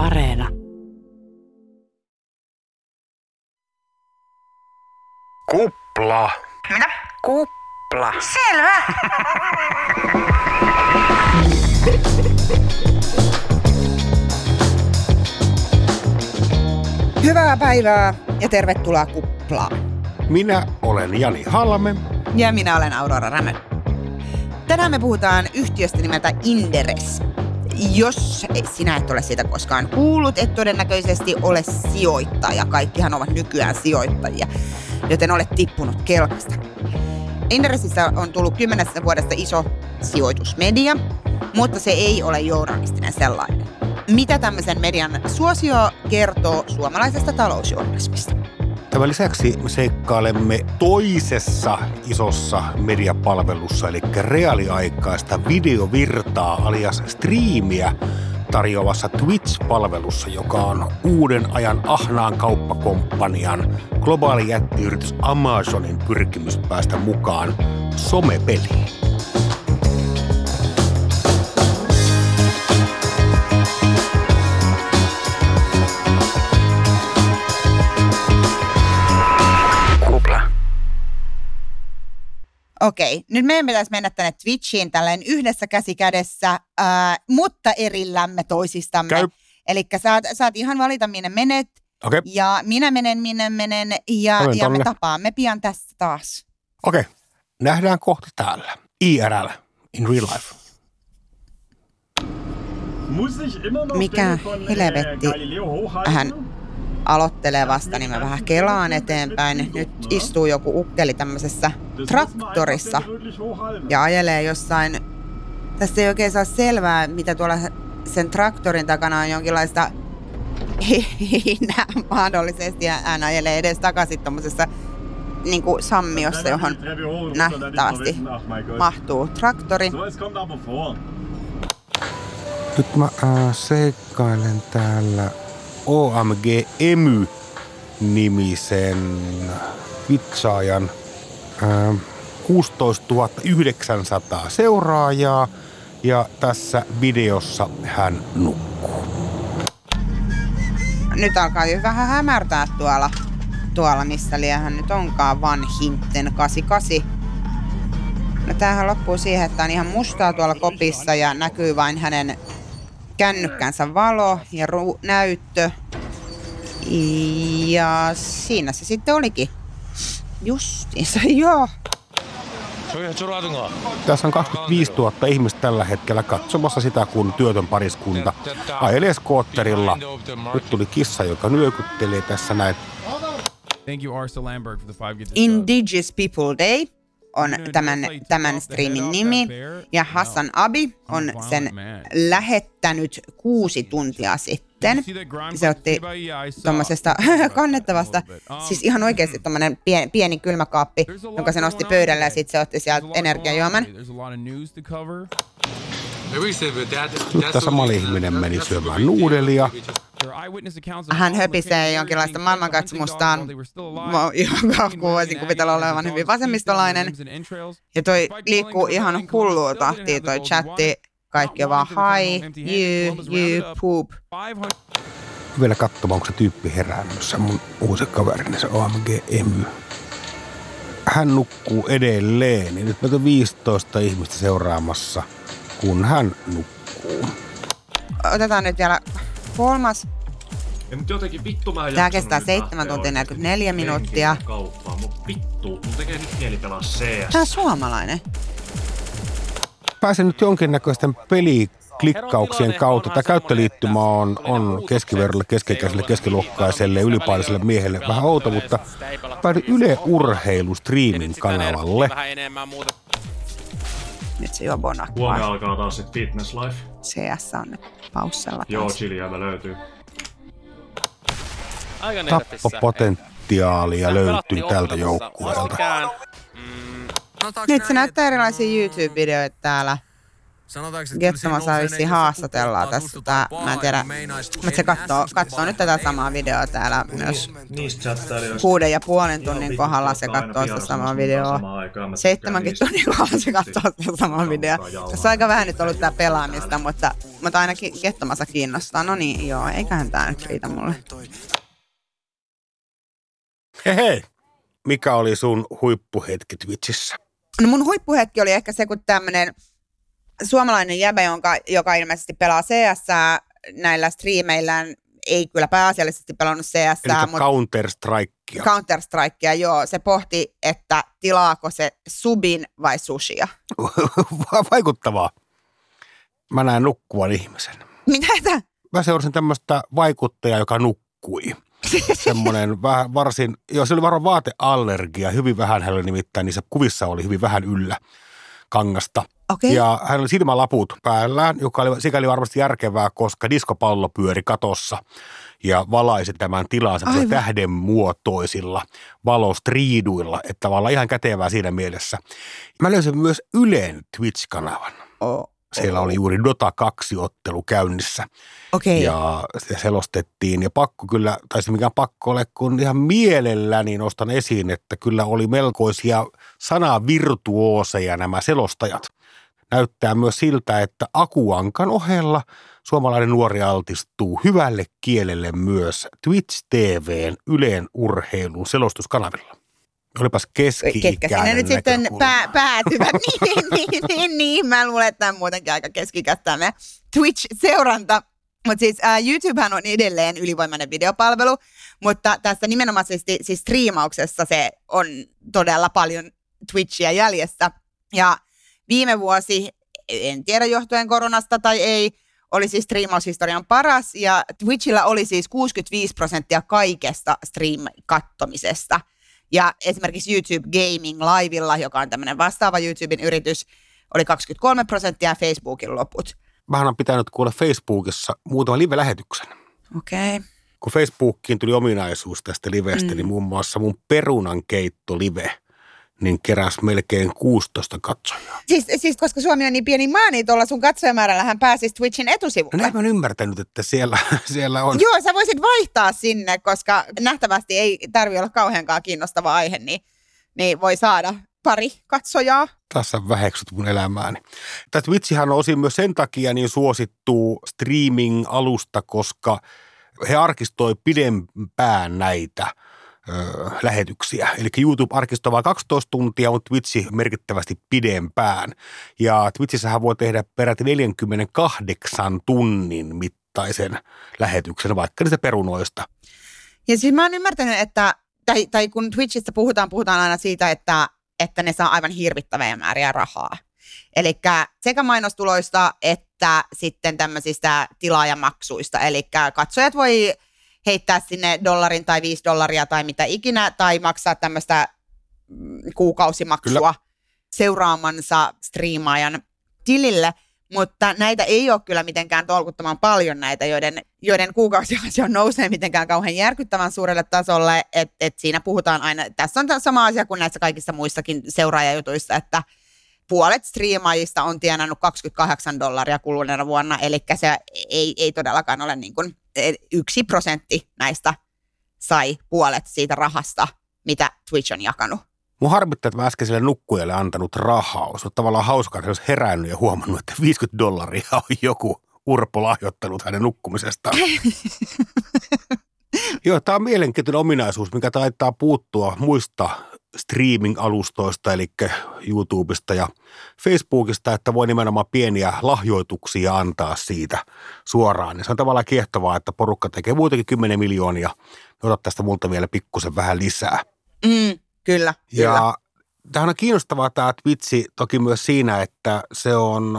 Areena. Kupla. Mitä? Kupla. Selvä. Hyvää päivää ja tervetuloa Kuplaan. Minä olen Jani Halme. Ja minä olen Aurora Rämö. Tänään me puhutaan yhtiöstä nimeltä Inderes. Jos sinä et ole siitä koskaan kuullut, et todennäköisesti ole sijoittaja. Kaikkihan ovat nykyään sijoittajia, joten olet tippunut kelkasta. Inderesissä on tullut kymmenessä vuodesta iso sijoitusmedia, mutta se ei ole journalistinen sellainen. Mitä tämmöisen median suosio kertoo suomalaisesta talousjournalismista? Tämän lisäksi me seikkailemme toisessa isossa mediapalvelussa, eli reaaliaikaista videovirtaa alias striimiä tarjoavassa Twitch-palvelussa, joka on uuden ajan ahnaan kauppakomppanian globaali jättiyritys Amazonin pyrkimys päästä mukaan somepeliin. Okei, nyt meidän pitäisi mennä tänne Twitchiin tälleen yhdessä käsi kädessä, ää, mutta erillämme toisistamme. Käy. Eli saat, saat ihan valita, minne menet, Okei, ja minä menen, minne menen, ja, ja me tapaamme pian tässä taas. okei. Nähdään kohta täällä. IRL, in real life. Mikä helvetti hän aloittelee vasta, niin mä vähän kelaan eteenpäin. Nyt istuu joku ukkeli tämmöisessä traktorissa ja ajelee jossain. Tästä ei oikein saa selvää, mitä tuolla sen traktorin takana on jonkinlaista heinää mahdollisesti. Ja hän ajelee edes takaisin tuommoisessa niin kuin sammiossa, johon nähtävästi mahtuu traktori. Nyt mä äh, seikkailen täällä OMG Emy-nimisen vitsaajan äh, 16 900 seuraajaa ja tässä videossa hän nukkuu. Nyt alkaa jo vähän hämärtää tuolla, tuolla missä liehän nyt onkaan vanhinten 88. No tämähän loppuu siihen, että on ihan mustaa tuolla kopissa ja näkyy vain hänen kännykkänsä valo ja ru- näyttö. Ja siinä se sitten olikin. Justiinsa, joo. Tässä on 25 000 ihmistä tällä hetkellä katsomassa sitä, kun työtön pariskunta ajelee skootterilla. Nyt tuli kissa, joka nyökyttelee tässä näin. Thank you, Arsa Lamberg, for the five. Indigenous People Day on tämän, tämän streamin nimi. Ja Hassan Abi on sen lähettänyt kuusi tuntia sitten. Se otti tuommoisesta kannettavasta, siis ihan oikeasti tuommoinen pieni, pieni kylmäkaappi, jonka se nosti pöydälle ja sitten se otti sieltä energiajuoman. Tämä sama ihminen meni syömään nuudelia. Hän höpisee jonkinlaista maailmankatsomustaan, jonka voisin kuvitella olevan hyvin vasemmistolainen. Ja toi liikkuu ihan hullua tahtia toi chatti. Kaikki vaan hi, you, you, poop. Vielä katsomaan, onko se tyyppi herännyt, se mun uusi kaverini, se OMG Emy. Hän nukkuu edelleen, niin nyt meitä on 15 ihmistä seuraamassa, kun hän nukkuu. Otetaan nyt vielä kolmas. Ja mut jotenkin vittu mä Tää kestää nyt 7 lähteä tuntia oikeesti 44 minuuttia. Kauppaan, mut vittu, mun tekee nyt mieli pelaa CS. Tää on suomalainen. Pääsen nyt jonkinnäköisten peliklikkauksien kautta. Tämä käyttöliittymä on, on keskiverrolle, keskikäiselle, keskiluokkaiselle, ylipainoiselle miehelle vähän outo, mutta päädyin Yle Urheilu streamin kanavalle. Nyt se juo Huomenna bonakkaa. alkaa taas sit Fitness Life. CS on nyt paussella Joo, chiljäämä löytyy. Aika. Tappopotentiaalia löytyy tältä joukkueelta. Mm, Nyt se näyttää erilaisia YouTube-videoita täällä. Getsomo saa vissiin haastatellaan tässä. Tää, mä en tiedä, mutta se katsoo, katsoo nyt tätä samaa videoa täällä myös Niistä chattailijoista. kuuden ja puolen tunnin kohdalla se katsoo sitä samaa videoa. Seitsemänkin tunnin kohdalla se katsoo sitä samaa videoa. Tässä on aika vähän nyt ollut tää pelaamista, mutta mutta ainakin kettomassa kiinnostaa. No niin, joo, eiköhän tää nyt riitä mulle. Hei hei, mikä oli sun huippuhetki Twitchissä? No mun huippuhetki oli ehkä se, kun tämmönen suomalainen jäbä, jonka, joka ilmeisesti pelaa CS näillä striimeillään, ei kyllä pääasiallisesti pelannut CS, Eli mutta Counter-Strikea. Counter-Strikea, joo. Se pohti, että tilaako se subin vai sushia. Vaikuttavaa. Mä näen nukkuvan ihmisen. Mitä tämä? Mä seurasin tämmöistä vaikuttajaa, joka nukkui. Semmoinen vähän varsin, joo se oli varmaan vaateallergia. Hyvin vähän hän oli nimittäin, niissä kuvissa oli hyvin vähän yllä kangasta. Okei. Ja hän oli silmälaput päällään, joka oli sikäli varmasti järkevää, koska diskopallo pyöri katossa ja valaisi tämän tilan semmoisilla Aivan. tähden muotoisilla valostriiduilla, että tavallaan ihan kätevää siinä mielessä. Mä löysin myös Ylen Twitch-kanavan. Oh. Siellä oli juuri Dota 2-ottelu käynnissä Okei. ja sitä selostettiin. Ja pakko kyllä, tai se mikään pakko ole, kun ihan mielelläni nostan esiin, että kyllä oli melkoisia sanavirtuooseja nämä selostajat. Näyttää myös siltä, että Akuankan ohella suomalainen nuori altistuu hyvälle kielelle myös Twitch TVn Yleen urheilun selostuskanavilla. Olipas keski-ikäinen Ketkä sinne nyt sitten pää, päätyvät. niin, niin, niin, niin, mä luulen, että tämä on muutenkin aika keskikästä meidän Twitch-seuranta. Mutta siis äh, YouTubehan on edelleen ylivoimainen videopalvelu, mutta tässä nimenomaisesti siis striimauksessa se on todella paljon Twitchia jäljessä. Ja viime vuosi, en tiedä johtuen koronasta tai ei, oli siis striimaushistorian paras ja Twitchillä oli siis 65 prosenttia kaikesta stream-kattomisesta. Ja esimerkiksi YouTube Gaming Livella, joka on tämmöinen vastaava YouTuben yritys, oli 23 prosenttia ja Facebookin loput. Mähän on pitänyt kuulla Facebookissa muutaman live-lähetyksen. Okei. Okay. kun Facebookiin tuli ominaisuus tästä livestä, mm. niin muun muassa mun perunan keitto live, niin keräsi melkein 16 katsojaa. Siis, siis koska Suomi on niin pieni maa, niin tuolla sun katsojamäärällähän pääsisi Twitchin No etusivulle. näin mä oon ymmärtänyt, että siellä, siellä on. Joo, sä voisit vaihtaa sinne, koska nähtävästi ei tarvi olla kauheankaan kiinnostava aihe, niin, niin voi saada pari katsojaa. Tässä väheksyt mun elämääni. Tämä Twitchihän on osin myös sen takia niin suosittu streaming-alusta, koska he arkistoi pidempään näitä lähetyksiä. Eli YouTube arkistoi vain 12 tuntia, mutta Twitchi merkittävästi pidempään. Ja Twitchissähän voi tehdä peräti 48 tunnin mittaisen lähetyksen, vaikka niistä perunoista. Ja siis mä oon ymmärtänyt, että, tai, tai kun Twitchistä puhutaan, puhutaan aina siitä, että, että ne saa aivan hirvittäviä määriä rahaa. Eli sekä mainostuloista että sitten tämmöisistä tilaajamaksuista. Eli katsojat voi heittää sinne dollarin tai viisi dollaria tai mitä ikinä, tai maksaa tämmöistä mm, kuukausimaksua Kyllä. seuraamansa striimaajan tilille. Mutta näitä ei ole kyllä mitenkään tolkuttoman paljon näitä, joiden, joiden kuukausiansio nousee mitenkään kauhean järkyttävän suurelle tasolle. Et, et siinä puhutaan aina, tässä on sama asia kuin näissä kaikissa muissakin seuraajajutuissa, että puolet striimaajista on tienannut 28 dollaria kuluneena vuonna, eli se ei, ei todellakaan ole niin kuin, yksi prosentti näistä sai puolet siitä rahasta, mitä Twitch on jakanut. Mun harmittaa, että mä äsken sille nukkujalle antanut rahaa. Olisi ollut tavallaan hauskaa, että olisi herännyt ja huomannut, että 50 dollaria on joku Urpo lahjoittanut hänen nukkumisestaan. Joo, tämä on mielenkiintoinen ominaisuus, mikä taitaa puuttua muista streaming-alustoista, eli YouTubesta ja Facebookista, että voi nimenomaan pieniä lahjoituksia antaa siitä suoraan. Ja se on tavallaan kiehtovaa, että porukka tekee muutenkin 10 miljoonia, ota tästä multa vielä pikkusen vähän lisää. Mm, kyllä, kyllä. Ja tämähän on kiinnostavaa tämä Twitchi toki myös siinä, että se on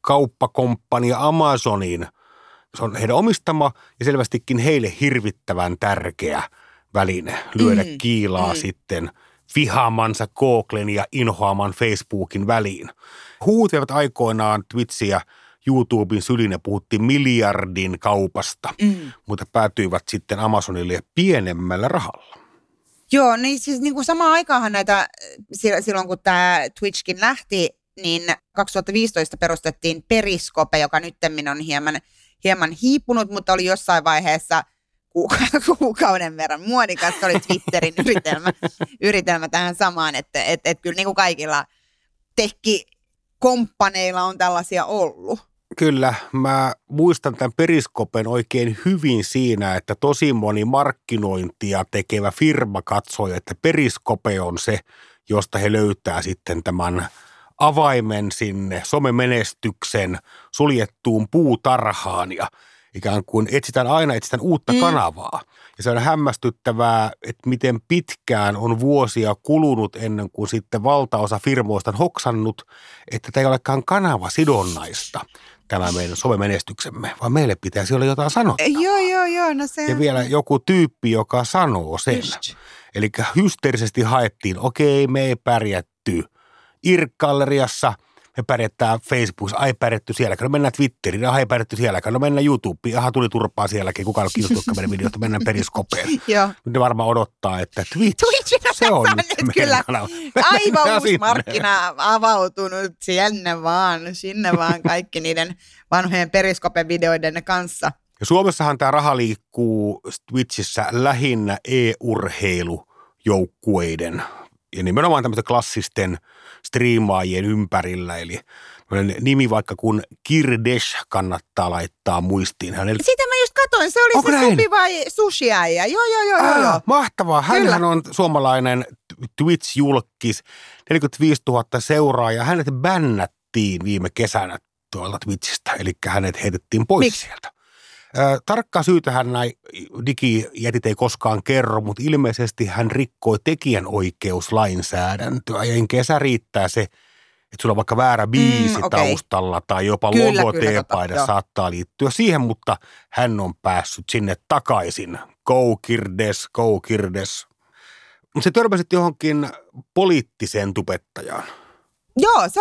kauppakomppania Amazonin. Se on heidän omistama ja selvästikin heille hirvittävän tärkeä väline lyödä Mm, kiilaa mm. sitten vihaamansa Googlen ja inhoaman Facebookin väliin. Huutivat aikoinaan Twitchiä YouTuben syline puhuttiin miljardin kaupasta, Mm. mutta päätyivät sitten Amazonille pienemmällä rahalla. Joo, niin siis niin kuin samaan aikaanhan näitä, si- silloin kun tämä Twitchkin lähti, niin 2015 perustettiin Periskope, joka nyt on hieman, hieman hiipunut, mutta oli jossain vaiheessa kuuka- kuukauden verran muodikas. Se oli Twitterin yritelmä, yritelmä tähän samaan, että et, et kyllä niin kuin kaikilla tekki komppaneilla on tällaisia ollut. Kyllä, mä muistan tämän periskopen oikein hyvin siinä, että tosi moni markkinointia tekevä firma katsoi, että periskope on se, josta he löytää sitten tämän avaimen sinne somemenestyksen suljettuun puutarhaan ja ikään kuin etsitään aina etsitään uutta mm. kanavaa. Ja se on hämmästyttävää, että miten pitkään on vuosia kulunut ennen kuin sitten valtaosa firmoista on hoksannut, että tämä ei olekaan kanava sidonnaista tämä meidän somemenestyksemme, vaan meille pitäisi olla jotain sanottavaa. Joo, joo, joo, no se Ja vielä joku tyyppi, joka sanoo sen. Just. Eli hysteerisesti haettiin, okei, me ei pärjätty IRC-galleriassa, me pärjätään Facebookissa, ai pärjätty sielläkään, no mennään Twitteriin, ei pärjätty sielläkään, no mennään YouTubeen, aha tuli turpaa sielläkin, kukaan ole kiinnostunut meidän videosta, mennään periskopeen. Joo. Nyt ne varmaan odottaa, että Twitch, Twitch se on on nyt kyllä. kanava. aivan uusi sinne. markkina avautunut. Sinne vaan, sinne vaan kaikki niiden vanhojen periskope-videoiden kanssa. Ja Suomessahan tämä raha liikkuu Twitchissä lähinnä e-urheilujoukkueiden ja nimenomaan tämmöisten klassisten striimaajien ympärillä. Eli nimi vaikka kun Kirdesh kannattaa laittaa muistiin. Hän Sitä mä just katsoin, se oli Onko se näin? Supi vai Sushiäijä. Joo, joo, joo, joo, joo. Ah, mahtavaa. Hänhän on suomalainen Twitch-julkis, 45 000 seuraajaa. Hänet bännättiin viime kesänä tuolta Twitchistä, eli hänet heitettiin pois Miksi? sieltä. Tarkkaa syytähän näin digijätit ei koskaan kerro, mutta ilmeisesti hän rikkoi tekijänoikeuslainsäädäntöä. Ja kesä riittää se, että sulla on vaikka väärä biisi Mm, okei. taustalla tai jopa Kyllä, logo tota, teepaida joo. saattaa liittyä siihen, mutta hän on päässyt sinne takaisin. Go Kirdes, go Kirdes. Mutta se törmäsit johonkin poliittiseen tubettajaan. Joo, se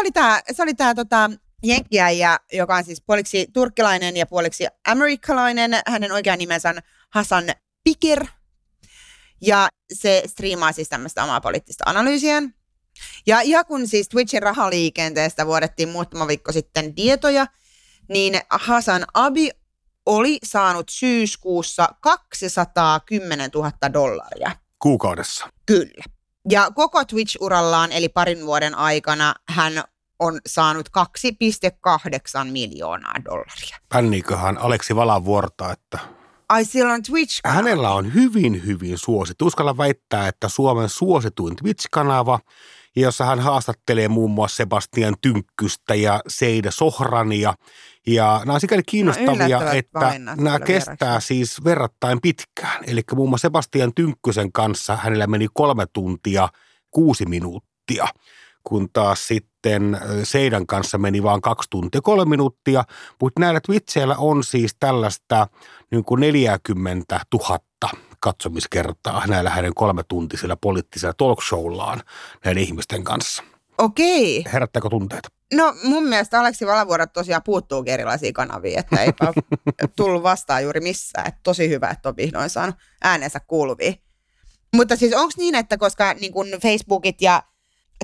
oli tämä tota, jenkkiäijä, joka on siis puoliksi turkkilainen ja puoliksi amerikkalainen. Hänen oikea nimensä on Hassan Pikir. Ja se striimaa siis tämmöistä omaa poliittista analyysiään. Ja, ja kun siis Twitchin rahaliikenteestä vuodettiin muutama viikko sitten tietoja, niin Hasan Abi oli saanut syyskuussa 210 000 dollaria. Kuukaudessa. Kyllä. Ja koko Twitch-urallaan, eli parin vuoden aikana, hän on saanut 2,8 miljoonaa dollaria. Pänniiköhän Aleksi Valavuorta, että Ai siellä on Twitch. hänellä on hyvin, hyvin suosittu. Uskalla väittää, että Suomen suosituin Twitch-kanava, jossa hän haastattelee muun muassa Sebastian Tynkkystä ja Seida Sohrania. Ja nämä on sikäli kiinnostavia, yllättävät että nämä kestää vieraiksi. siis verrattain pitkään. Eli muun muassa Sebastian Tynkkysen kanssa hänellä meni kolme tuntia kuusi minuuttia, kun taas sitten Seidan kanssa meni vain kaksi tuntia kolme minuuttia. Mutta näillä Twitcheillä on siis tällaista niin kuin 40 000 katsomiskertaa näillä hänen kolmetuntisilla poliittisilla talkshowllaan näiden ihmisten kanssa. Okei. Herättääkö tunteita? No mun mielestä Aleksi Valavuorat tosiaan puuttuukin erilaisia kanavia, että eipä tullut vastaan juuri missään. Että tosi hyvä, että on vihdoin saanut äänensä kuuluviin. Mutta siis onko niin, että koska niin kun Facebookit ja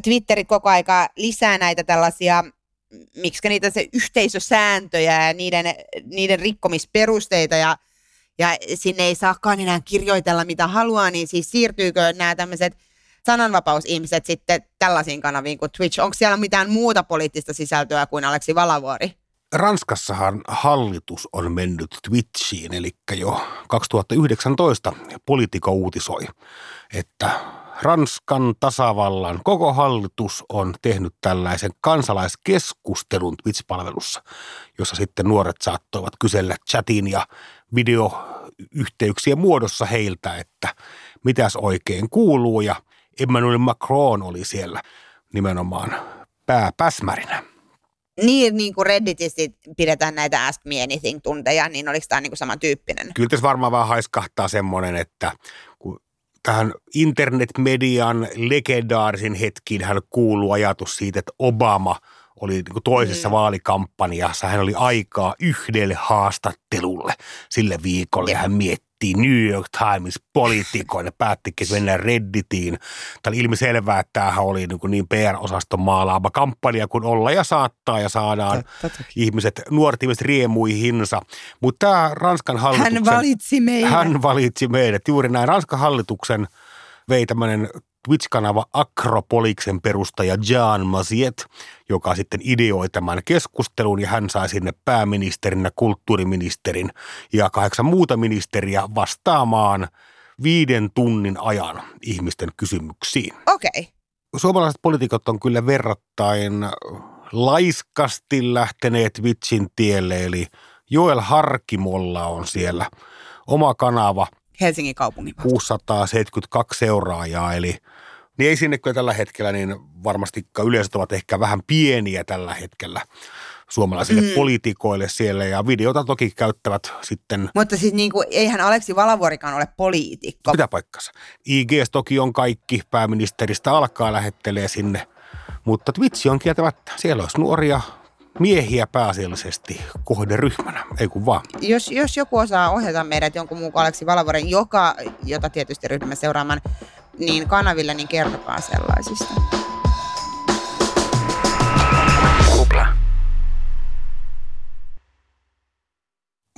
Twitterit koko aika lisää näitä tällaisia, miksi niitä se yhteisösääntöjä ja niiden, niiden rikkomisperusteita ja, ja sinne ei saakaan enää kirjoitella mitä haluaa, niin siis siirtyykö nämä tämmöiset sananvapausihmiset sitten tällaisiin kanaviin kuin Twitch? Onko siellä mitään muuta poliittista sisältöä kuin Aleksi Valavuori? Ranskassahan hallitus on mennyt Twitchiin, eli jo 2019 Politico uutisoi, että Ranskan tasavallan koko hallitus on tehnyt tällaisen kansalaiskeskustelun Twitch-palvelussa, jossa sitten nuoret saattoivat kysellä chatin ja videoyhteyksien muodossa heiltä, että mitäs oikein kuuluu ja Emmanuel Macron oli siellä nimenomaan pääpäsmärinä. Niin, niin kuin Redditissä pidetään näitä Ask Me Anything-tunteja, niin oliko tämä niin kuin samantyyppinen? Kyllä tässä varmaan vähän haiskahtaa semmoinen, että kun tähän internetmedian legendaarisin hetkiin hän kuuluu ajatus siitä, että Obama oli niin kuin toisessa mm. vaalikampanjassa. Hän oli aikaa yhdelle haastattelulle sille viikolle ja hän miettii New York Times poliitikoille, päättikin, että mennään Redditiin. Tämä oli ilmiselvää, että tämähän oli niin, niin PR-osaston maalaama kampanja kuin olla ja saattaa ja saadaan ihmiset, nuoret ihmiset riemuihinsa. Mutta tämä Ranskan hallituksen... Hän valitsi meidät. Hän valitsi meidät. Juuri näin. Ranskan hallituksen vei tämmöinen Twitch-kanava Acropoliksen perustaja Jan Maziet, joka sitten ideoi tämän keskustelun ja hän sai sinne pääministerin ja kulttuuriministerin ja kahdeksan muuta ministeriä vastaamaan viiden tunnin ajan ihmisten kysymyksiin. Okei. Okay. Suomalaiset poliitikot on kyllä verrattain laiskasti lähteneet Twitchin tielle, eli Joel Harkimolla on siellä oma kanava – Helsingin kaupungin. 672 seuraajaa, eli niin ei sinne kyllä tällä hetkellä, niin varmasti yleisöt ovat ehkä vähän pieniä tällä hetkellä suomalaisille mm. poliitikoille siellä ja videota toki käyttävät sitten. Mutta siis niin kuin, eihän Aleksi Valavuorikaan ole poliitikko. Mitä paikkansa. IGS toki on kaikki pääministeristä alkaa lähettelee sinne, mutta Twitch on kieltämättä. Siellä olisi nuoria miehiä pääasiallisesti kohderyhmänä, ei kun vaan. Jos, jos joku osaa ohjata meidät jonkun muun kuin Aleksi Valavoren, joka, jota tietysti ryhdymme seuraamaan, niin kanaville, niin kertokaa sellaisista. Kupla.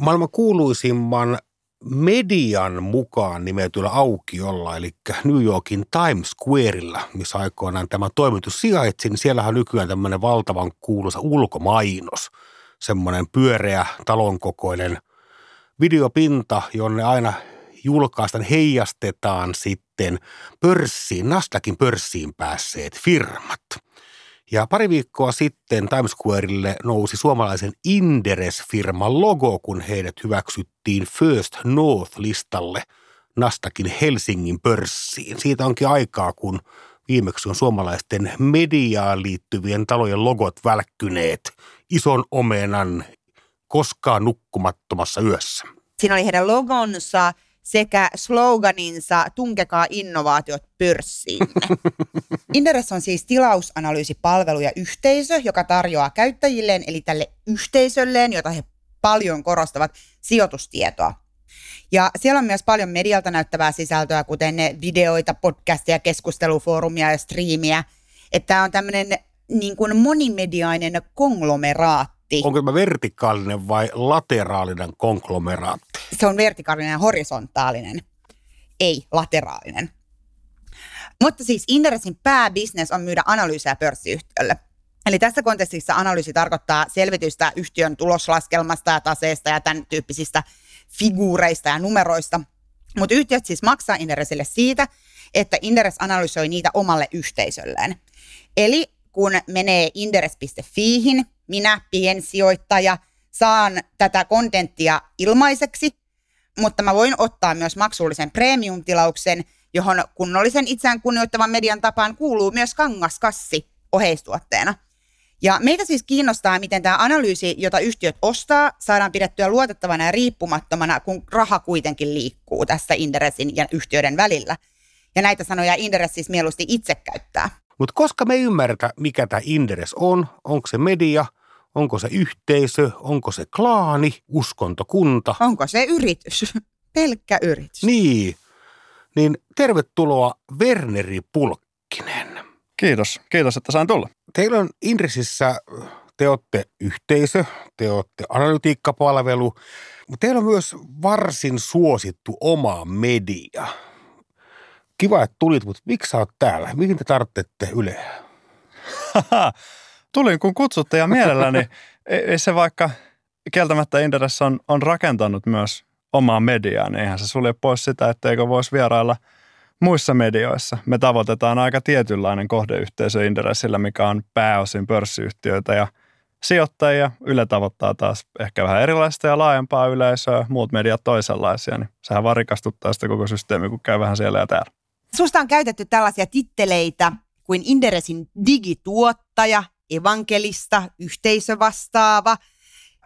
Maailman kuuluisimman median mukaan nimetyllä aukiolla, eli New Yorkin Times Squareilla, missä aikoinaan tämä toimitus sijaitsi, niin siellä on nykyään tämmöinen valtavan kuuluisa ulkomainos, semmoinen pyöreä talonkokoinen videopinta, jonne aina julkaistaan, heijastetaan sitten pörssiin, Nasdaqin pörssiin päässeet firmat – ja pari viikkoa sitten Times Squareille nousi suomalaisen Inderes-firman logo, kun heidät hyväksyttiin First North-listalle Nastakin Helsingin pörssiin. Siitä onkin aikaa, kun viimeksi on suomalaisten mediaan liittyvien talojen logot välkkyneet ison omenan koskaan nukkumattomassa yössä. Siinä oli heidän logonsa – sekä sloganinsa Tunkekaa innovaatiot pörssiin. Inderes on siis tilausanalyyspalvelu ja yhteisö, joka tarjoaa käyttäjilleen, eli tälle yhteisölleen, jota he paljon korostavat, sijoitustietoa. Ja siellä on myös paljon medialta näyttävää sisältöä, kuten ne videoita, podcasteja, keskustelufoorumia ja striimiä. Että tämä on tämmöinen niin kuin monimediainen konglomeraatti vertikaalisesti. Onko tämä vertikaalinen vai lateraalinen konglomeraatti? Se on vertikaalinen ja horisontaalinen, ei lateraalinen. Mutta siis Inderesin pääbisnes on myydä analyysejä pörssiyhtiölle. Eli tässä kontekstissa analyysi tarkoittaa selvitystä yhtiön tuloslaskelmasta ja taseesta ja tämän tyyppisistä figuureista ja numeroista. Mutta yhtiöt siis maksaa Inderesille siitä, että Inderes analysoi niitä omalle yhteisölleen. Eli kun menee inderes.fiihin, minä piensijoittaja saan tätä kontenttia ilmaiseksi, mutta mä voin ottaa myös maksullisen premium-tilauksen, johon kunnollisen itseään kunnioittavan median tapaan kuuluu myös kangaskassi oheistuotteena. Ja meitä siis kiinnostaa, miten tämä analyysi, jota yhtiöt ostaa, saadaan pidettyä luotettavana ja riippumattomana, kun raha kuitenkin liikkuu tässä Inderesin ja yhtiöiden välillä. Ja näitä sanoja Inderes siis mieluusti itse käyttää. Mutta koska me ei ymmärretä, mikä tämä Inderes on, onko se media, onko se yhteisö, onko se klaani, uskontokunta. Onko se yritys, pelkkä yritys. Niin, niin tervetuloa Werneri Pulkkinen. Kiitos, kiitos, että saan tulla. Teillä on Indresissä, te olette yhteisö, te olette analytiikkapalvelu, mutta teillä on myös varsin suosittu oma media – kiva, että tulit, mutta miksi sä oot täällä? Mihin te tarvitsette Yleä? Tulin, kun kutsutte ja mielelläni. ei se vaikka kieltämättä Inderes on, on rakentanut myös omaa mediaa, niin eihän se sulje pois sitä, etteikö voisi vierailla muissa medioissa. Me tavoitetaan aika tietynlainen kohdeyhteisö Inderesillä, mikä on pääosin pörssiyhtiöitä ja sijoittajia. Yle tavoittaa taas ehkä vähän erilaista ja laajempaa yleisöä, muut mediat toisenlaisia, niin sehän varikastuttaa sitä koko systeemi, kun käy vähän siellä ja täällä. Susta on käytetty tällaisia titteleitä kuin Inderesin digituottaja, evankelista, yhteisövastaava.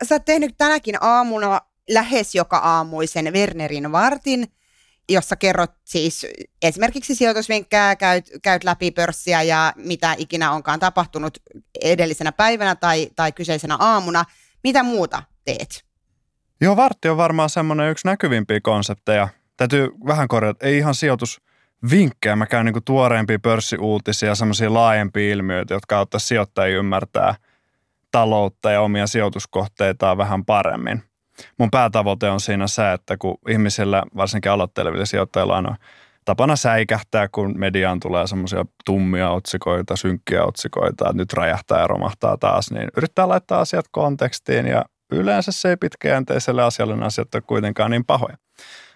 Sä oot tehnyt tänäkin aamuna lähes joka aamuisen Wernerin vartin, jossa kerrot siis esimerkiksi sijoitusvinkkää, käyt, käyt läpi pörssiä ja mitä ikinä onkaan tapahtunut edellisenä päivänä tai, tai kyseisenä aamuna. Mitä muuta teet? Joo, vartti on varmaan semmoinen yksi näkyvimpiä konsepteja. Täytyy vähän korjata, ei ihan sijoitus vinkkejä. Mä käyn niinku tuoreempia pörssiuutisia ja semmoisia laajempia ilmiöitä, jotka auttaisivat sijoittajia ymmärtää taloutta ja omia sijoituskohteitaan vähän paremmin. Mun päätavoite on siinä se, että kun ihmisillä, varsinkin aloittelevilla sijoittajilla on tapana säikähtää, kun mediaan tulee semmoisia tummia otsikoita, synkkiä otsikoita, että nyt räjähtää ja romahtaa taas, niin yrittää laittaa asiat kontekstiin ja yleensä se ei pitkäjänteiselle asialle asiat ole kuitenkaan niin pahoja.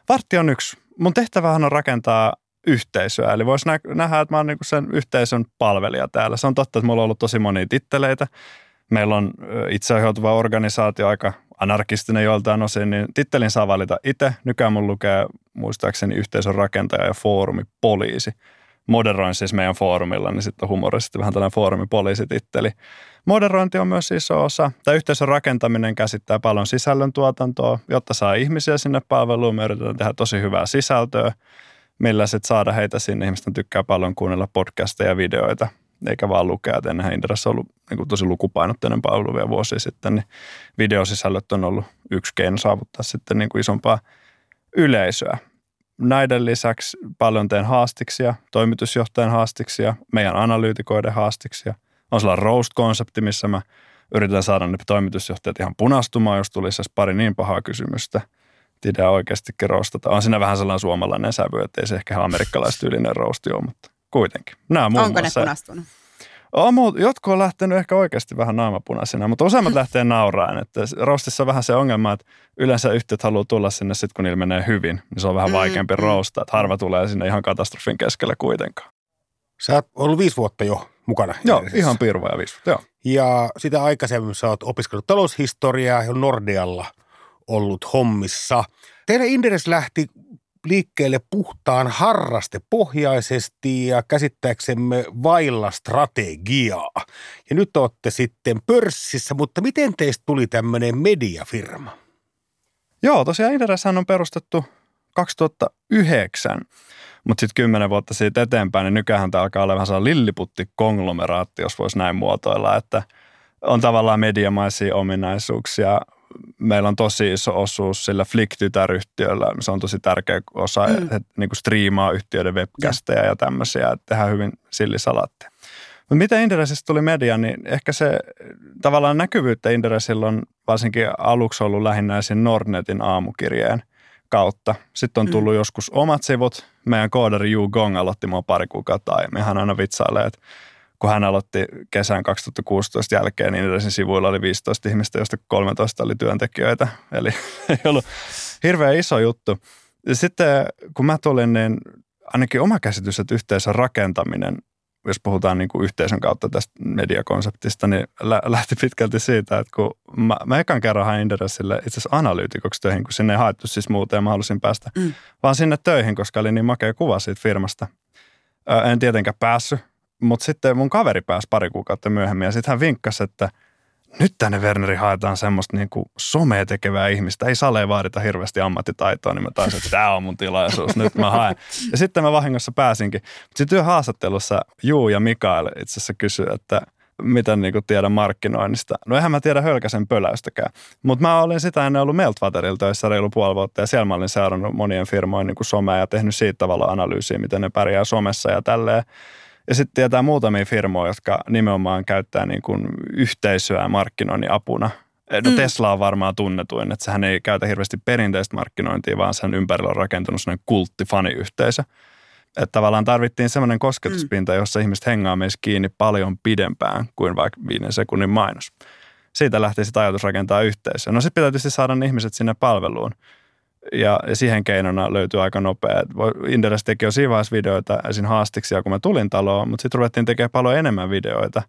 Vartti on yksi. Mun tehtävähän on rakentaa yhteisöä, eli voisi nä- nähdä, että mä oon niinku sen yhteisön palvelija täällä. Se on totta, että mulla on ollut tosi monia titteleitä. Meillä on itseohjautuva organisaatio, aika anarkistinen joiltain osin, niin tittelin saa valita itse. Nykyään mun lukee muistaakseni yhteisön rakentaja ja foorumi poliisi. Moderoin siis meidän foorumilla, niin sitten on humorisesti vähän tällainen foorumipoliisititteli. Moderointi on myös iso osa. Tämä yhteisön rakentaminen käsittää paljon sisällöntuotantoa, jotta saa ihmisiä sinne palveluun. Me yritetään tehdä tosi hyvää sisältöä, millä sitten saada heitä sinne. Ihmisten tykkää paljon kuunnella podcasteja ja videoita, eikä vaan lukea. Et ennenhän Inderassa on ollut niin kuin tosi lukupainotteinen palvelu vielä vuosia sitten, niin videosisällöt on ollut yksi keino saavuttaa sitten niin kuin isompaa yleisöä. Näiden lisäksi paljon teen haastiksia, toimitusjohtajan haastiksia, meidän analyytikoiden haastiksia. On sellainen roast-konsepti, missä mä yritän saada ne toimitusjohtajat ihan punastumaan, jos tulisi pari niin pahaa kysymystä. Idea oikeastikin roastata. On siinä vähän sellainen suomalainen sävy, että ei se ehkä amerikkalaistyylinen roasti ole, mutta kuitenkin. Nämä muun Onko ne muassa. punastunut? On, muut, jotkut on lähtenyt ehkä oikeasti vähän naamapunaisina, mutta useimmat lähtee nauraan. Että roastissa on vähän se ongelma, että yleensä yhtiöt haluaa tulla sinne sitten, kun niillä menee hyvin. Niin se on vähän Mm, vaikeampi mm. roasta, että harva tulee sinne ihan katastrofin keskellä kuitenkaan. Sä oot ollut viisi vuotta jo mukana. Joo, Inderesissa. ihan pirva ja viisi. Joo. Ja sitä aikaisemmin sä oot opiskellut taloushistoriaa ja Nordealla ollut hommissa. Teidän Inderes lähti liikkeelle puhtaan harrastepohjaisesti ja käsittääksemme vailla strategiaa. Ja nyt olette sitten pörssissä, mutta miten teistä tuli tämmöinen mediafirma? Joo, tosiaan Indereshän on perustettu 2009, mutta sitten kymmenen vuotta siitä eteenpäin, niin nykyään tämä alkaa olla vähän sellainen lilliputti-konglomeraatti, jos voisi näin muotoilla, että on tavallaan mediamaisia ominaisuuksia. Meillä on tosi iso osuus sillä Flick-tytäryhtiöllä, se on tosi tärkeä osa, mm. että niin kuin striimaa yhtiöiden webcasteja ja, ja tämmöisiä, että tehdään hyvin sillisalattia. Mutta miten Inderesistä tuli media, niin ehkä se tavallaan näkyvyyttä Inderesillä on varsinkin aluksi ollut lähinnä esim. Nordnetin aamukirjeen kautta. Sitten on tullut mm. joskus omat sivut. Meidän koodari Yu Gong aloitti mua pari kuukautta aiemmin. Hän aina vitsailee, että kun hän aloitti kesän 2016 jälkeen, niin Inderesin sivuilla oli 15 ihmistä, joista 13 oli työntekijöitä. Eli ei ollut hirveän iso juttu. Ja sitten kun mä tulin, niin ainakin oma käsitys, että yhteisön rakentaminen jos puhutaan niin kuin yhteisön kautta tästä mediakonseptista, niin lä- lähti pitkälti siitä, että kun mä, mä ekan kerran hain Inderesille itse asiassa analyytikoksi töihin, kun sinne ei haettu siis muuten ja mä halusin päästä mm. vaan sinne töihin, koska oli niin makea kuva siitä firmasta. En tietenkään päässyt, mutta sitten mun kaveri pääsi pari kuukautta myöhemmin ja sitten hän vinkkasi, että nyt tänne Werneri haetaan semmoista niin kuin somea tekevää ihmistä. Ei salee vaadita hirveästi ammattitaitoa, niin mä taisin, että tämä on mun tilaisuus, nyt mä haen. Ja sitten mä vahingossa pääsinkin. Sitten työhaastattelussa Juu ja Mikael itse asiassa kysyi, että mitä niin kuin tiedän markkinoinnista. No eihän mä tiedä hölkäsen pöläystäkään. Mutta mä olin sitä ennen ollut Meltwaterilla töissä reilu puoli vuotta ja siellä mä olin seurannut monien firmojen niin kuin somea ja tehnyt siitä tavalla analyysiä, miten ne pärjää somessa ja tälleen. Ja sitten tietää muutamia firmoja, jotka nimenomaan käyttää niin kuin yhteisöä markkinoinnin apuna. No mm. Tesla on varmaan tunnetuin, että sehän ei käytä hirveästi perinteistä markkinointia, vaan sen ympärillä on rakentunut sellainen kulttifaniyhteisö. Että tavallaan tarvittiin semmoinen kosketuspinta, mm. jossa ihmiset hengaa meissä kiinni paljon pidempään kuin vaikka viiden sekunnin mainos. Siitä lähti sitten ajatus rakentaa yhteisöä. No sitten pitää tietysti saada ihmiset sinne palveluun. Ja, siihen keinona löytyy aika nopea. Inderes teki jo siinä vaiheessa videoita esim. haastiksia, kun mä tulin taloon, mutta sitten ruvettiin tekemään paljon enemmän videoita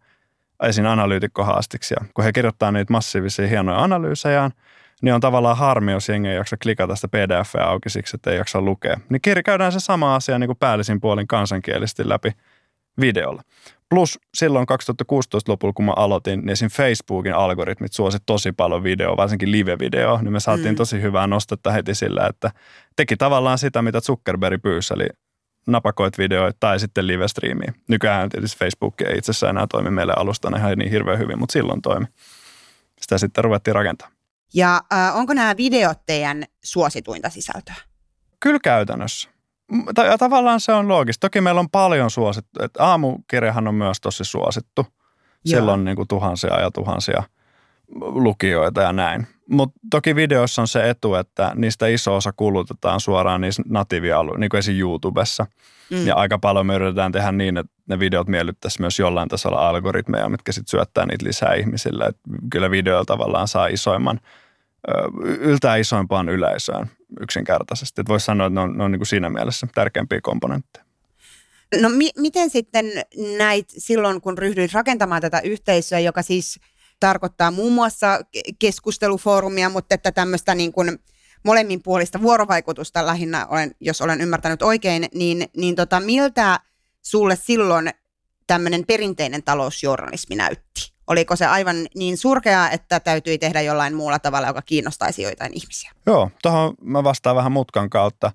esim. analyytikkohaastiksia. Kun he kirjoittaa niitä massiivisia hienoja analyysejään, niin on tavallaan harmi, jos jengi ei jaksa klikata sitä pdf auki siksi, että ei jaksa lukea. Niin käydään se sama asia niin kuin päällisin puolin kansankielisesti läpi videolla. Plus silloin 2016 lopulla, kun mä aloitin, niin esim. Facebookin algoritmit suosi tosi paljon videoa, varsinkin live-videoa, niin me saatiin mm. tosi hyvää nostetta heti sillä, että teki tavallaan sitä, mitä Zuckerberg pyysi, eli napakoit videoita tai sitten live-striimiä. Nykyään tietysti Facebook ei itse asiassa enää toimi meille alustana ihan niin hirveän hyvin, mutta silloin toimi. Sitä sitten ruvettiin rakentaa. Ja äh, onko nämä videot teidän suosituinta sisältöä? Kyllä käytännössä. Ja tavallaan se on loogista. Toki meillä on paljon suosittu. Että aamukirjahan on myös tosi suosittu. Siellä on niin kuin tuhansia ja tuhansia lukijoita ja näin. Mutta toki videossa on se etu, että niistä iso osa kulutetaan suoraan niissä natiivialueilla, niin kuin esim. YouTubessa. Mm. Ja aika paljon me yritetään tehdä niin, että ne videot miellyttäisi myös jollain tasolla algoritmeja, mitkä sitten syöttää niitä lisää ihmisille. Et kyllä video tavallaan saa isoimman, yltää isoimpaan yleisöön yksinkertaisesti. Voisi sanoa, että ne on, ne on niin kuin siinä mielessä tärkeimpiä komponentteja. No mi- miten sitten näit silloin, kun ryhdyit rakentamaan tätä yhteisöä, joka siis tarkoittaa muun muassa keskustelufoorumia, mutta että tämmöistä niin kuin molemminpuolista vuorovaikutusta lähinnä, olen, jos olen ymmärtänyt oikein, niin, niin tota, miltä sulle silloin tämmöinen perinteinen talousjournalismi näytti? Oliko se aivan niin surkea, että täytyi tehdä jollain muulla tavalla, joka kiinnostaisi joitain ihmisiä? Joo, tuohon mä vastaan vähän mutkan kautta.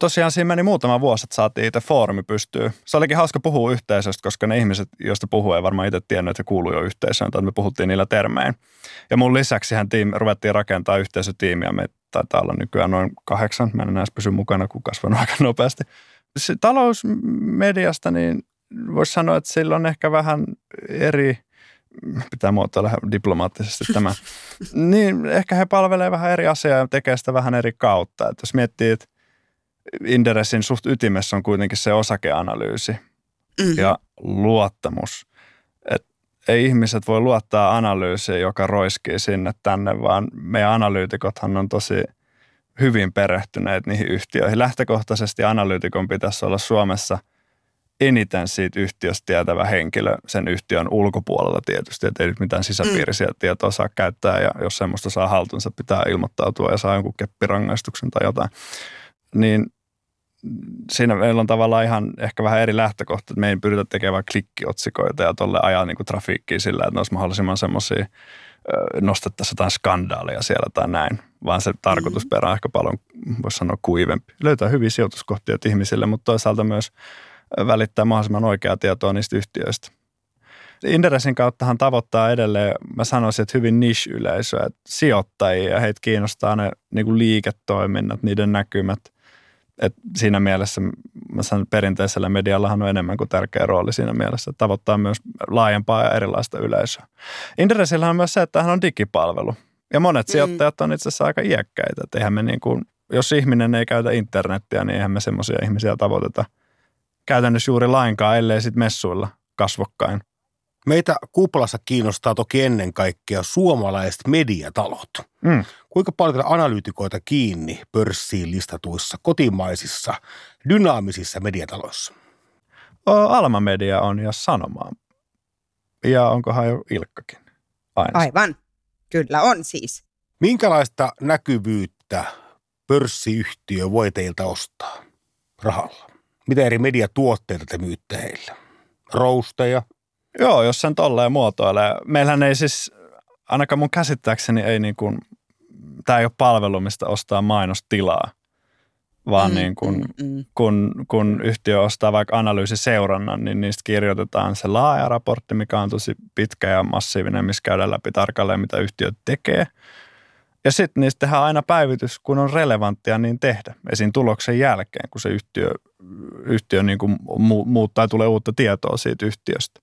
Tosiaan siinä meni muutama vuosi, että saatiin itse foorumi pystyy. Se olikin hauska puhua yhteisöstä, koska ne ihmiset, joista puhuu, ei varmaan itse tiennyt, että he kuuluu jo yhteisöön, tai me puhuttiin niillä termein. Ja mun lisäksi hän tiimi, ruvettiin rakentaa yhteisötiimiä. Me taitaa olla nykyään noin kahdeksan. Mä en enää pysy mukana, kun kasvanut aika nopeasti. Se talousmediasta, niin voisi sanoa, että sillä on ehkä vähän eri, pitää muotoilla diplomaattisesti tämä, niin ehkä he palvelee vähän eri asiaa ja tekee sitä vähän eri kautta. Että jos miettii, että Inderesin suht ytimessä on kuitenkin se osakeanalyysi mm-hmm. ja luottamus. Et ei ihmiset voi luottaa analyysiin, joka roiskii sinne tänne, vaan meidän analyytikothan on tosi hyvin perehtyneet niihin yhtiöihin. Lähtökohtaisesti analyytikon pitäisi olla Suomessa eniten siitä yhtiöstä tietävä henkilö sen yhtiön ulkopuolella tietysti, että ei nyt mitään sisäpiirisiä mm. tietoa saa käyttää ja jos semmoista saa haltuunsa, pitää ilmoittautua ja saa jonkun keppirangaistuksen tai jotain. Niin siinä meillä on tavallaan ihan ehkä vähän eri lähtökohta, että me ei pyritä tekemään klikkiotsikoita ja tuolle ajaa niin kuin trafiikkiin sillä, että ne olisi mahdollisimman semmoisia, nostettaisiin jotain skandaalia siellä tai näin, vaan se tarkoitusperä on ehkä paljon, voisi sanoa, kuivempi. Löytää hyviä sijoituskohtia ihmisille, mutta toisaalta myös välittää mahdollisimman oikeaa tietoa niistä yhtiöistä. Inderesin kauttahan tavoittaa edelleen, mä sanoisin, että hyvin niche-yleisöä, että sijoittajia ja heitä kiinnostaa ne niin kuin liiketoiminnat, niiden näkymät – et siinä mielessä mä sanon, perinteisellä mediallahan on enemmän kuin tärkeä rooli siinä mielessä, että tavoittaa myös laajempaa ja erilaista yleisöä. Inderesillä on myös se, että hän on digipalvelu. Ja monet mm. sijoittajat on itse asiassa aika iäkkäitä. Että eihän me niin kuin, jos ihminen ei käytä internettiä, niin eihän me semmoisia ihmisiä tavoiteta käytännössä juuri lainkaan, ellei sitten messuilla kasvokkain. Meitä kuplassa kiinnostaa toki ennen kaikkea suomalaiset mediatalot. Mm. Kuinka paljon analyytikoita kiinni pörssiin listatuissa kotimaisissa dynaamisissa mediataloissa? Alma Media on ja Sanomaa. Ja onkohan jo Ilkkakin? Aina. Aivan. Kyllä on siis. Minkälaista näkyvyyttä pörssiyhtiö voi teiltä ostaa rahalla? Mitä eri mediatuotteita te myytte heille? Rousteja, Joo, jos sen tolleen muotoilee. Meillähän ei siis, ainakaan mun käsittääkseni ei niin kuin, tämä ei ole palvelu, mistä ostaa mainostilaa, vaan mm, niin kuin, mm, mm. Kun, kun yhtiö ostaa vaikka analyysiseurannan, niin niistä kirjoitetaan se laaja raportti, mikä on tosi pitkä ja massiivinen, missä käydään läpi tarkalleen, mitä yhtiö tekee. Ja sitten niistä tehdään aina päivitys, kun on relevanttia niin tehdä. Esim. tuloksen jälkeen, kun se yhtiö, yhtiö niin kuin muuttaa tulee uutta tietoa siitä yhtiöstä.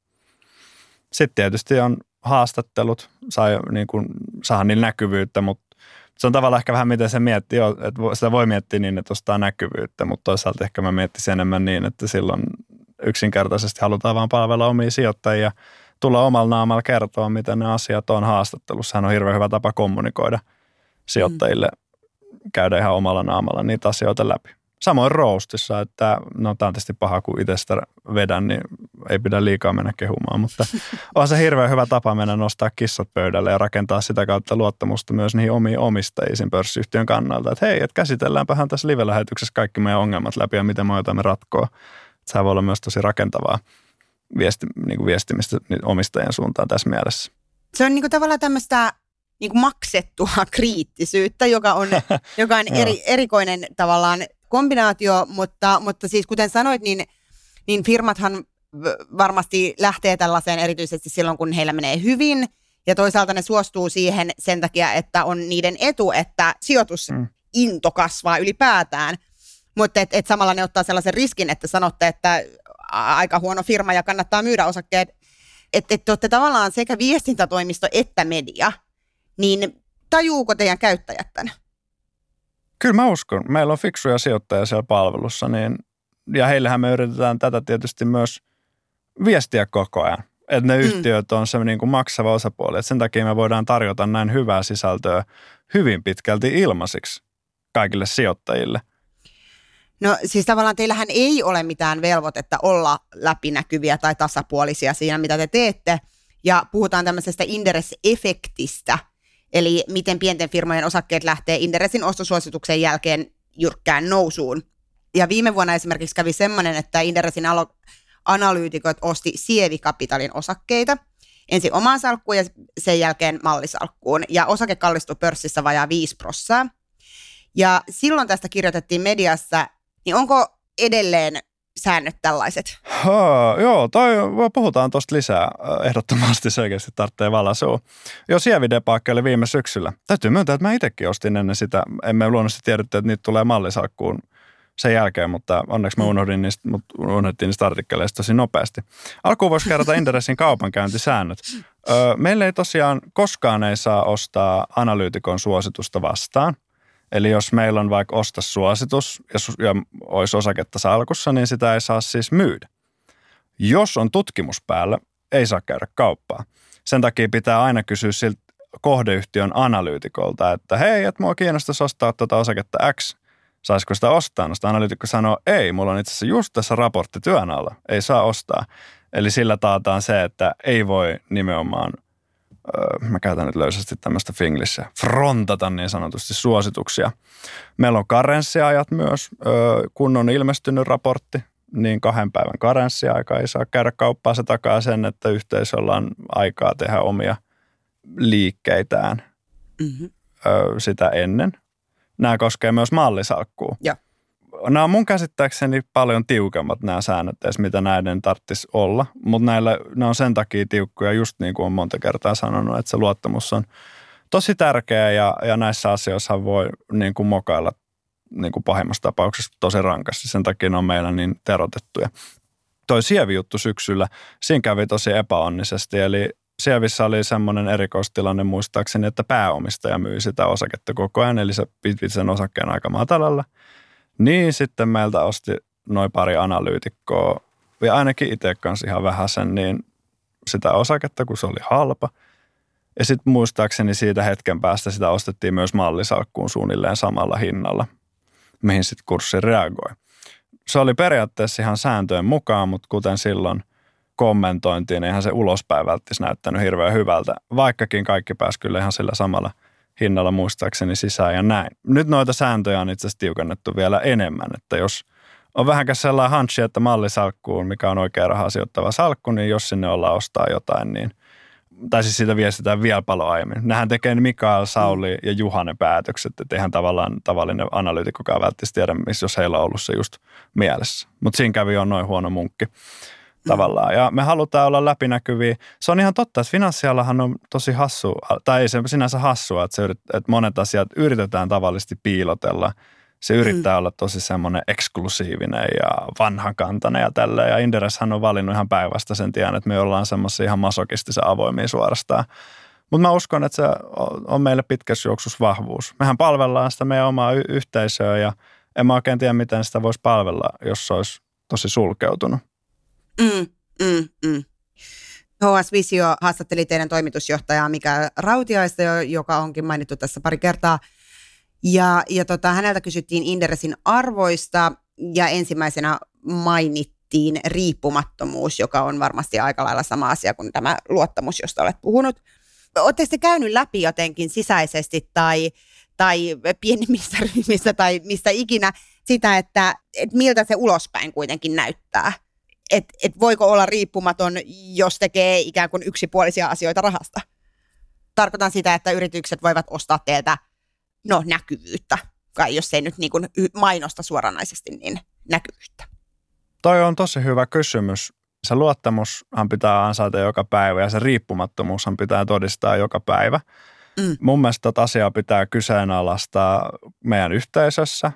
Sitten tietysti on haastattelut, saa, niin kuin, saa niillä näkyvyyttä, mutta se on tavallaan ehkä vähän miten se miettii, että sitä voi miettiä niin, että ostaa näkyvyyttä, mutta toisaalta ehkä mä miettisin enemmän niin, että silloin yksinkertaisesti halutaan vaan palvella omia sijoittajia, tulla omalla naamalla kertoa, miten ne asiat on haastattelussa. Sehän on hirveän hyvä tapa kommunikoida sijoittajille, käydä ihan omalla naamalla niitä asioita läpi. Samoin roastissa, että no tämä on tietysti paha, kun itse sitä vedän, niin ei pidä liikaa mennä kehumaan, mutta on se hirveän hyvä tapa mennä nostaa kissat pöydälle ja rakentaa sitä kautta luottamusta myös niihin omiin omistajiin pörssiyhtiön kannalta. Että hei, että käsitelläänpähän tässä live-lähetyksessä kaikki meidän ongelmat läpi ja miten me otamme ratkoa. Se voi olla myös tosi rakentavaa viesti, niin kuin viestimistä omistajien suuntaan tässä mielessä. Se on niin kuin tavallaan tämmöistä niin kuin maksettua kriittisyyttä, joka on, joka on eri, erikoinen tavallaan kombinaatio, mutta, mutta siis kuten sanoit, niin, niin firmathan varmasti lähtee tällaiseen erityisesti silloin, kun heillä menee hyvin, ja toisaalta ne suostuu siihen sen takia, että on niiden etu, että sijoitusinto kasvaa ylipäätään, mutta et, et samalla ne ottaa sellaisen riskin, että sanotte, että aika huono firma ja kannattaa myydä osakkeet, että et te olette tavallaan sekä viestintätoimisto että media, niin tajuuko teidän käyttäjät tämän? Kyllä mä uskon. Meillä on fiksuja sijoittajia siellä palvelussa, niin, ja heillähän me yritetään tätä tietysti myös viestiä koko ajan. Että ne mm. yhtiöt on se niin kuin maksava osapuoli. Et sen takia me voidaan tarjota näin hyvää sisältöä hyvin pitkälti ilmaisiksi kaikille sijoittajille. No siis tavallaan teillähän ei ole mitään velvoitetta olla läpinäkyviä tai tasapuolisia siinä, mitä te teette. Ja puhutaan tämmöisestä Inderes-efektistä, eli miten pienten firmojen osakkeet lähtee Inderesin ostosuosituksen jälkeen jyrkkään nousuun. Ja viime vuonna esimerkiksi kävi semmoinen, että Inderesin alo- analyytikot osti Sievi-kapitalin osakkeita ensin omaan salkkuun ja sen jälkeen mallisalkkuun. Ja osake kallistui pörssissä vajaa 5 prossaa. Ja silloin tästä kirjoitettiin mediassa, niin onko edelleen säännöt tällaiset? Ha, joo, toi, puhutaan tuosta lisää. Ehdottomasti selkeästi tarvitsee valasua. Jo sievidepakki oli viime syksyllä. Täytyy myöntää, että mä itsekin ostin ennen sitä. Emme luonnollisesti tiedetty, että niitä tulee mallisalkkuun sen jälkeen, mutta onneksi mä unohdin niistä, mutta unohdettiin niistä artikkeleista tosi nopeasti. Alkuun voisi kerrata Inderesin kaupankäyntisäännöt. Öö, meille ei tosiaan koskaan ei saa ostaa analyytikon suositusta vastaan. Eli jos meillä on vaikka osta suositus ja, ja olisi osaketta salkussa, niin sitä ei saa siis myydä. Jos on tutkimus päällä, ei saa käydä kauppaa. Sen takia pitää aina kysyä siltä kohdeyhtiön analyytikolta, että hei, että mua kiinnostaisi ostaa tuota osaketta X – saisiko sitä ostaa? No sitä analyytikko sanoo, ei, mulla on itse asiassa just tässä raportti työn alla, ei saa ostaa. Eli sillä taataan se, että ei voi nimenomaan, mä käytän nyt löysästi tämmöistä finglissä, frontata niin sanotusti suosituksia. Meillä on karenssiajat myös, öö, kun on ilmestynyt raportti, niin kahden päivän karenssiaika ei saa käydä kauppaa. Se takaa sen, että yhteisöllä on aikaa tehdä omia liikkeitään mm-hmm. öö, sitä ennen nämä koskee myös mallisalkkua. Joo. Nämä on mun käsittääkseni paljon tiukemmat nämä säännöt edes, mitä näiden tarvitsisi olla, mutta näillä, ne on sen takia tiukkoja, just niin kuin on monta kertaa sanonut, että se luottamus on tosi tärkeä ja, ja näissä asioissa voi niin kuin mokailla niin kuin pahimmassa tapauksessa tosi rankasti. Sen takia ne on meillä niin terotettuja. Toi Sievi-juttu syksyllä, siinä kävi tosi epäonnisesti, eli Sievissä oli semmoinen erikoistilanne muistaakseni, että pääomistaja myi sitä osaketta koko ajan, eli se piti sen osakkeen aika matalalla. Niin sitten meiltä osti noin pari analyytikkoa, ja ainakin itse kanssa ihan vähän sen, niin sitä osaketta, kun se oli halpa. Ja sitten muistaakseni siitä hetken päästä sitä ostettiin myös mallisalkkuun suunnilleen samalla hinnalla, mihin sitten kurssi reagoi. Se oli periaatteessa ihan sääntöjen mukaan, mutta kuten silloin – kommentointiin, eihän se ulospäin välttämättä näyttänyt hirveän hyvältä, vaikkakin kaikki pääsi kyllä ihan sillä samalla hinnalla muistaakseni sisään ja näin. Nyt noita sääntöjä on itse asiassa tiukennettu vielä enemmän, että jos on vähänkäs sellainen hanchi, että mallisalkkuun, mikä on oikea rahaa sijoittava salkku, niin jos sinne ollaan ostaa jotain, niin tai siis siitä viestitään vielä paljon aiemmin. Nähän tekee Mikael, Sauli ja Juhane päätökset, että eihän tavallaan tavallinen analyytikkokaan välttämättä tiedä, missä jos heillä on ollut se just mielessä. Mutta siinä kävi jo noin huono munkki tavallaan. Ja me halutaan olla läpinäkyviä. Se on ihan totta, että finanssialahan on tosi hassu, tai ei se sinänsä hassua, että, se, että monet asiat yritetään tavallisesti piilotella. Se yrittää mm. olla tosi semmoinen eksklusiivinen ja vanhakantainen ja tälleen. Ja Indereshän on valinnut ihan päivästä sen tiedän, että me ollaan semmoisia ihan masokistisen avoimia suorastaan. Mutta mä uskon, että se on meille pitkässä juoksussa vahvuus. Mehän palvellaan sitä meidän omaa y- yhteisöä ja en mä oikein tiedä, miten sitä voisi palvella, jos se olisi tosi sulkeutunut. Mm, mm, mm. HS Visio haastatteli teidän toimitusjohtajaa Mika Rautiaista, joka onkin mainittu tässä pari kertaa. Ja, ja tota, häneltä kysyttiin Inderesin arvoista ja ensimmäisenä mainittiin riippumattomuus, joka on varmasti aika lailla sama asia kuin tämä luottamus, josta olet puhunut. Oletteko te käynyt läpi jotenkin sisäisesti tai, tai pienimmissä ryhmissä tai mistä ikinä sitä, että, että miltä se ulospäin kuitenkin näyttää? Että et voiko olla riippumaton, jos tekee ikään kuin yksipuolisia asioita rahasta. Tarkoitan sitä, että yritykset voivat ostaa teiltä no, näkyvyyttä, kai jos ei nyt niin kuin mainosta suoranaisesti, niin näkyvyyttä. Toi on tosi hyvä kysymys. Se luottamushan pitää ansaita joka päivä ja se riippumattomuushan pitää todistaa joka päivä. Mm. Mun mielestä tota asiaa pitää kyseenalaistaa meidän yhteisössä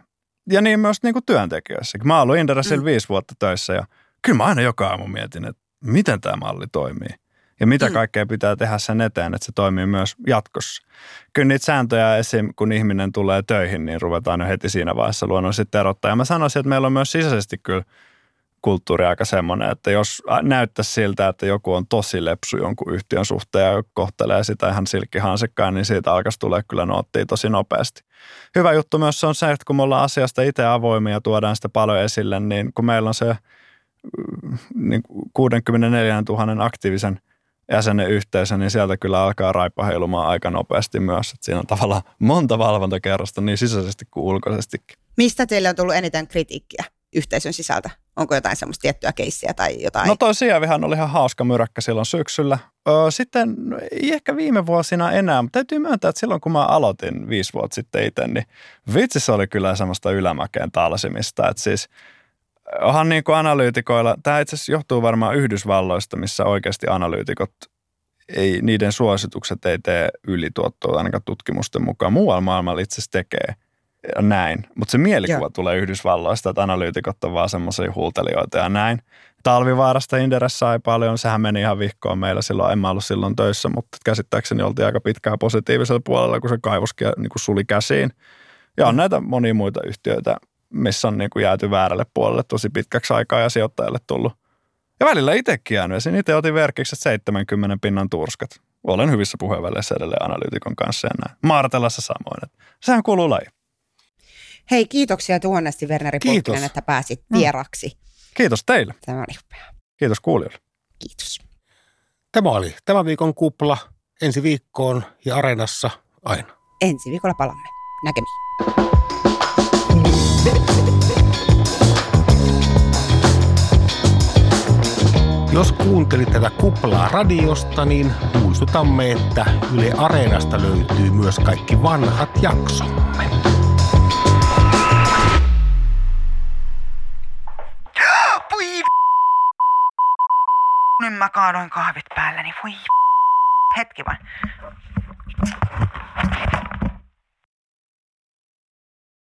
ja niin myös niin kuin työntekijöissä. Mä oon ollut Inderesillä mm. viisi vuotta töissä ja kyllä mä aina joka aamu mietin, että miten tämä malli toimii. Ja mitä kaikkea pitää tehdä sen eteen, että se toimii myös jatkossa. Kyllä niitä sääntöjä esim. kun ihminen tulee töihin, niin ruvetaan jo heti siinä vaiheessa luonnollisesti erottaa. Ja mä sanoisin, että meillä on myös sisäisesti kyllä kulttuuri aika semmoinen, että jos näyttäisi siltä, että joku on tosi lepsu jonkun yhtiön suhteen ja kohtelee sitä ihan silkkihansikkaan, niin siitä alkaisi tulee kyllä noottia tosi nopeasti. Hyvä juttu myös on se, että kun me ollaan asiasta itse avoimia ja tuodaan sitä paljon esille, niin kun meillä on se mm, niin 64 000 aktiivisen jäsenen yhteisö, niin sieltä kyllä alkaa raipa heilumaan aika nopeasti myös. Että siinä on tavallaan monta valvontakerrosta niin sisäisesti kuin ulkoisestikin. Mistä teille on tullut eniten kritiikkiä yhteisön sisältä? Onko jotain semmoista tiettyä keissiä tai jotain? No toi Sievihän oli ihan hauska myräkkä silloin syksyllä. Öö, sitten ei ehkä viime vuosina enää, mutta täytyy myöntää, että silloin kun mä aloitin viisi vuotta sitten itse, niin vitsi se oli kyllä semmoista ylämäkeen talsimista. Että siis onhan niin kuin analyytikoilla, tämä itse asiassa johtuu varmaan Yhdysvalloista, missä oikeasti analyytikot ei, niiden suositukset ei tee ylituottoa ainakaan tutkimusten mukaan. Muualla maailmalla itse asiassa tekee – näin. Mutta se mielikuva Joo. tulee Yhdysvalloista, että analyytikot on vaan semmoisia huultelijoita ja näin. Talvivaarasta Inderes sai paljon, sehän meni ihan vihkoon meillä silloin, en mä ollut silloin töissä, mutta käsittääkseni oltiin aika pitkään positiivisella puolella, kun se kaivoskin niin kuin suli käsiin. Ja on mm. näitä monia muita yhtiöitä, missä on niin kuin jääty väärälle puolelle tosi pitkäksi aikaa ja sijoittajalle tullut. Ja välillä itsekin jäänyt. Ja itse otin verkiksi 70 pinnan turskat. Olen hyvissä puheenväleissä edelleen analyytikon kanssa ja näin. Martelassa samoin. Että sehän kuuluu laji. Hei, kiitoksia tuhannesti Werneri Pulkkinen, että pääsit mm. vieraksi. Kiitos teille. Tämä oli upea. Kiitos kuulijoille. Kiitos. Tämä oli tämän viikon kupla. Ensi viikkoon ja Areenassa aina. Ensi viikolla palamme. Näkemiin. Jos kuuntelit tätä kuplaa radiosta, niin muistutamme, että Yle Areenasta löytyy myös kaikki vanhat jaksomme. Nyt mä kaadoin kahvit päälleni. Voi hetki vain.